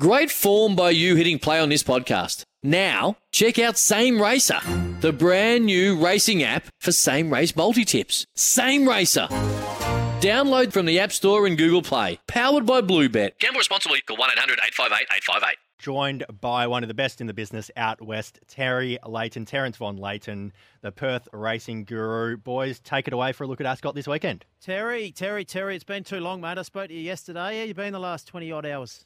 Great form by you hitting play on this podcast. Now, check out Same Racer, the brand new racing app for same race multi tips. Same Racer. Download from the App Store and Google Play. Powered by Bluebet. Gamble responsibly. Call 1 800 858 858. Joined by one of the best in the business out west, Terry Leighton, Terence Von Leighton, the Perth racing guru. Boys, take it away for a look at Ascot this weekend. Terry, Terry, Terry, it's been too long, mate. I spoke to you yesterday. How you been the last 20 odd hours?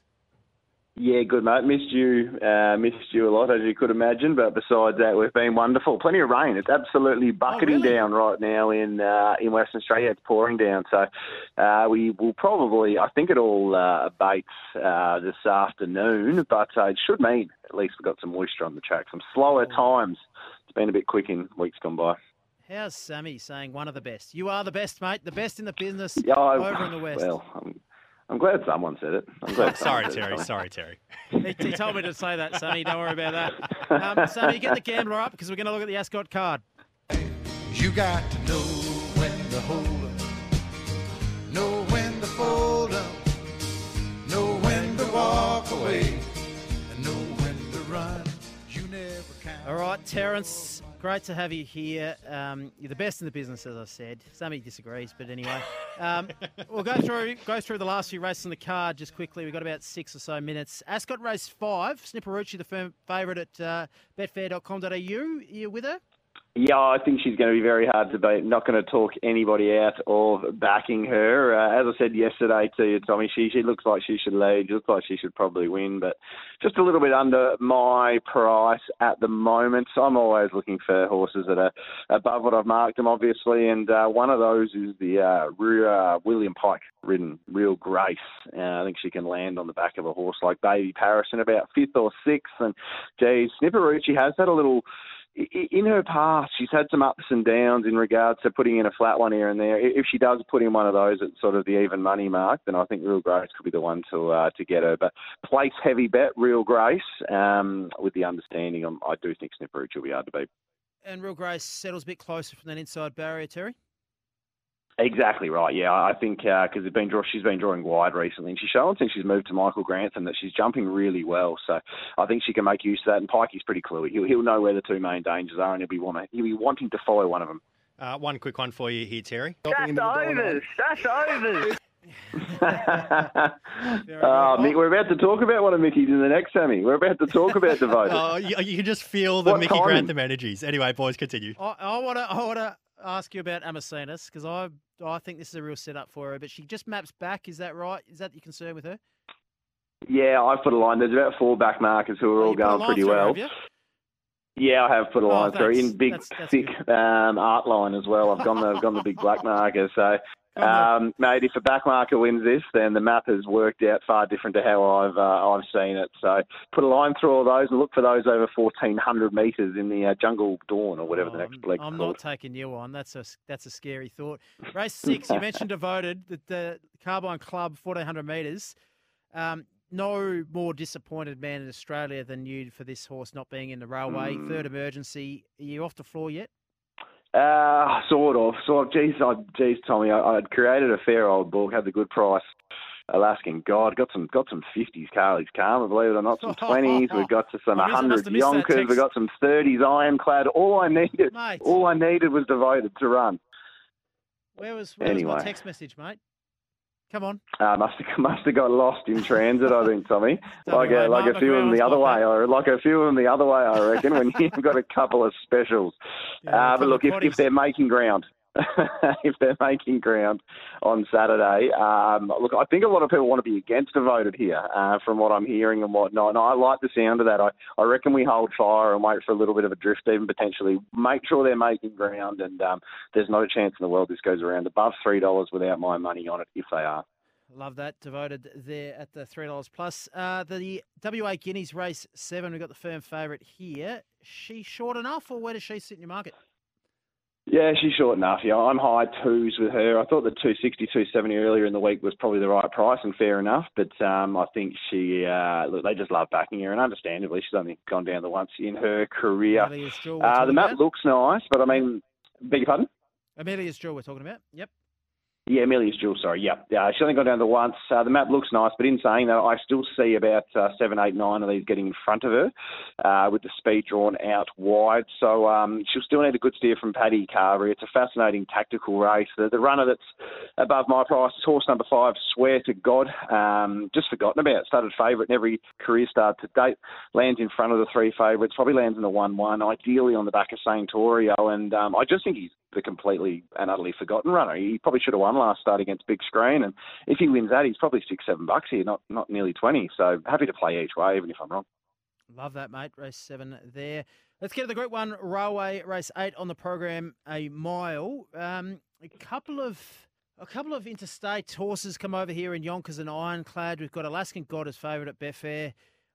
Yeah, good mate. Missed you, uh, missed you a lot as you could imagine. But besides that, we've been wonderful. Plenty of rain. It's absolutely bucketing really? down right now in uh, in Western Australia. It's pouring down. So uh, we will probably, I think it all uh, abates uh, this afternoon. But uh, it should mean at least we've got some moisture on the track. Some slower times. It's been a bit quick in weeks gone by. How's Sammy saying one of the best? You are the best, mate. The best in the business Yeah, I- over in the West. Well, I'm, I'm glad someone said it. I'm glad Sorry, someone said it, Terry. Tommy. Sorry, Terry. he, he told me to say that, Sonny. Don't worry about that. Um, Sammy, get the gambler up because we're going to look at the Ascot card. You got to know when to hold up, know when to fold up, know when to walk away, and know when to run. You never count. All right, Terence, great to have you here. Um, you're the best in the business, as I said. Sammy disagrees, but anyway, um, we'll go through go through the last few races on the card just quickly. We've got about six or so minutes. Ascot race five, Snipperucci, the firm favourite at uh, betfair.com.au. You with her? Yeah, I think she's going to be very hard to beat. Not going to talk anybody out of backing her. Uh, as I said yesterday to you, Tommy, she she looks like she should lead. Looks like she should probably win, but just a little bit under my price at the moment. So I'm always looking for horses that are above what I've marked them, obviously, and uh, one of those is the uh, uh, William Pike ridden Real Grace. Uh, I think she can land on the back of a horse like Baby Paris in about fifth or sixth. And geez, Snipperucci has had a little in her past, she's had some ups and downs in regards to putting in a flat one here and there. If she does put in one of those at sort of the even money mark, then I think Real Grace could be the one to uh, to get her. But place heavy bet, Real Grace, um, with the understanding, um, I do think Snipperucci will be hard to beat. And Real Grace settles a bit closer from that inside barrier, Terry. Exactly right. Yeah, I think because it's been draw, she's been drawing wide recently, and she's shown since she's moved to Michael Grantham that she's jumping really well. So I think she can make use of that. And Pikey's pretty cluey. He'll, he'll know where the two main dangers are, and he'll be want he'll be wanting to follow one of them. Uh, one quick one for you here, Terry. That's overs. That's overs. Very Oh. Mick, we're about to talk about one of Mickey's in the next Sammy. We're about to talk about devoted. Oh, you, you can just feel the What Mickey timing? Grantham energies. Anyway, boys, continue. I, I want to I want to ask you about Amazonas because I I think this is a real setup for her, but she just maps back. Is that right? Is that your concern with her? yeah, I've put a line. There's about four back markers who are all You put a going pretty her, well. Yeah, I have put a Oh, line through in big, That's- that's thick um, art line as well. I've gone the I've gone the big black marker. So, um, mate, if a back marker wins this, then the map has worked out far different to how I've uh, I've seen it. So, put a line through all those and look for those over 1400 metres in the uh, Jungle Dawn or whatever the Oh, next I'm- I'm not taking you on. That's a that's a scary thought. Race six, you mentioned devoted the, the Carbine Club, fourteen hundred metres. Um, no more disappointed man in Australia than you for this horse not being in the railway. Hmm. Third emergency. Are you off the floor yet? Uh, sort of. Sort of. Geez, I, geez, Tommy, I, I'd created a fair old book, had the good price. Alaskan God, got some got some fifties Carly's Karma, believe it or not, some twenties. We've got to some hundred must have missed that Yonkers. We've got some thirties Ironclad. All I needed, Mate. all I needed was devoted to run. Where was where was Anyway. my text message, mate? Come on. Uh, must have must have got lost in transit, I think, Tommy. Like worry, a, like a few of them the other way, or like a few of them the other way. I reckon when you've got a couple of specials. Yeah, uh, but look, if, if they're making ground, if they're making ground on Saturday, um, look, I think a lot of people want to be against a devoted here, uh, from what I'm hearing and whatnot. And I like the sound of that. I, I reckon we hold fire and wait for a little bit of a drift, even potentially make sure they're making ground. And um, there's no chance in the world this goes around above three dollars without my money on it if they are. Love that. Devoted there at the three dollars plus. Uh, the WA Guineas race seven. We've got the firm favourite here. She short enough, or where does she sit in your market? Yeah, she's short enough. Yeah, I'm high twos with her. I thought the 260, 270 earlier in the week was probably the right price and fair enough. But um, I think she, uh, look, they just love backing her, and understandably, she's only gone down the once in her career. Amelia's Jewel. we're Uh, the map about. looks nice, but I mean, beg your pardon? Amelia's Jewel. We're talking about. Yep. Yeah, Amelia's Jewel, sorry. Yeah, yeah. She's only gone down the once. Uh, the map looks nice, but in saying that, I still see about uh, seven, eight, nine of these getting in front of her uh, with the speed drawn out wide. So um, she'll still need a good steer from Paddy Carbery. It's a fascinating tactical race. The, the runner that's above my price is horse number five, Swear to God. Um, just forgotten about. Started favourite in every career start to date. Lands in front of the three favourites. Probably lands in the one-one. Ideally on the back of Saint Torio, and um, I just think he's the completely and utterly forgotten runner. He probably should have won last start against Big Screen, and if he wins that, he's probably six, seven bucks here, not not nearly twenty. So happy to play each way, even if I'm wrong. Love that, mate. Race seven there. Let's get to the Group One Railway Race Eight on the program. A mile. Um, a couple of a couple of interstate horses come over here in Yonkers and Ironclad. We've got Alaskan God as favourite at Betfair,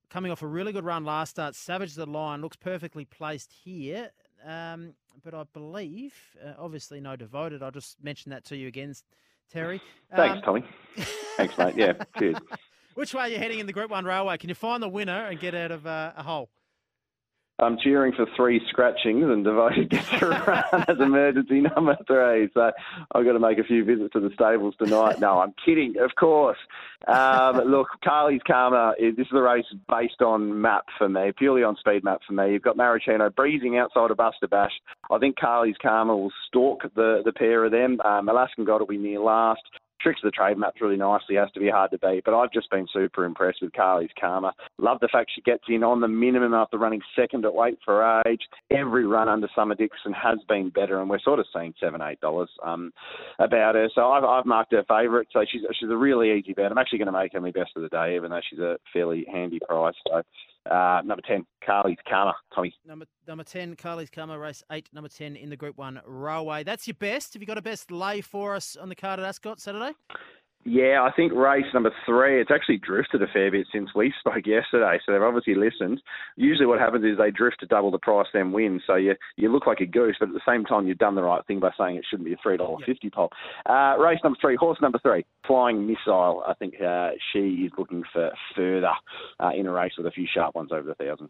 coming off a really good run last start. Savage the Lion looks perfectly placed here. Um, but I believe, uh, obviously, no devoted. I'll just mention that to you again, Terry. Thanks, um, Tommy. Thanks, mate. Yeah, cheers. Which way are you heading in the Group 1 Railway? Can you find the winner and get out of uh, a hole? I'm cheering for three scratchings and Devoted gets a run as emergency number three. So I've got to make a few visits to the stables tonight. No, I'm kidding, of course. Um, look, Carly's Karma, this is a race based on map for me, purely on speed map for me. You've got Maricino breezing outside of Buster Bash. I think Carly's Karma will stalk the, the pair of them. Um, Alaskan God will be near last tricks of the trade maps really nicely. Has to be hard to beat. But I've just been super impressed with Carly's Karma. Love the fact she gets in on the minimum after running second at weight for age. Every run under Summer Dixon has been better, and we're sort of seeing seven, eight dollars um, about her. So I've, I've marked her favourite. So she's she's a really easy bet. I'm actually going to make her my best of the day, even though she's a fairly handy price. So uh, number 10, Carly's Karma, Tommy. Number number 10, Carly's Karma, race 8, number 10 in the Group 1 Railway. That's your best. Have you got a best lay for us on the card at Ascot Saturday? Yeah, I think race number three, it's actually drifted a fair bit since we spoke yesterday, so they've obviously listened. Usually what happens is they drift to double the price, then win. So you you look like a goose, but at the same time you've done the right thing by saying it shouldn't be a $3.50 yep. pop. Uh, race number three, horse number three, Flying Missile. I think uh, she is looking for further uh, in a race with a few sharp ones over the thousand.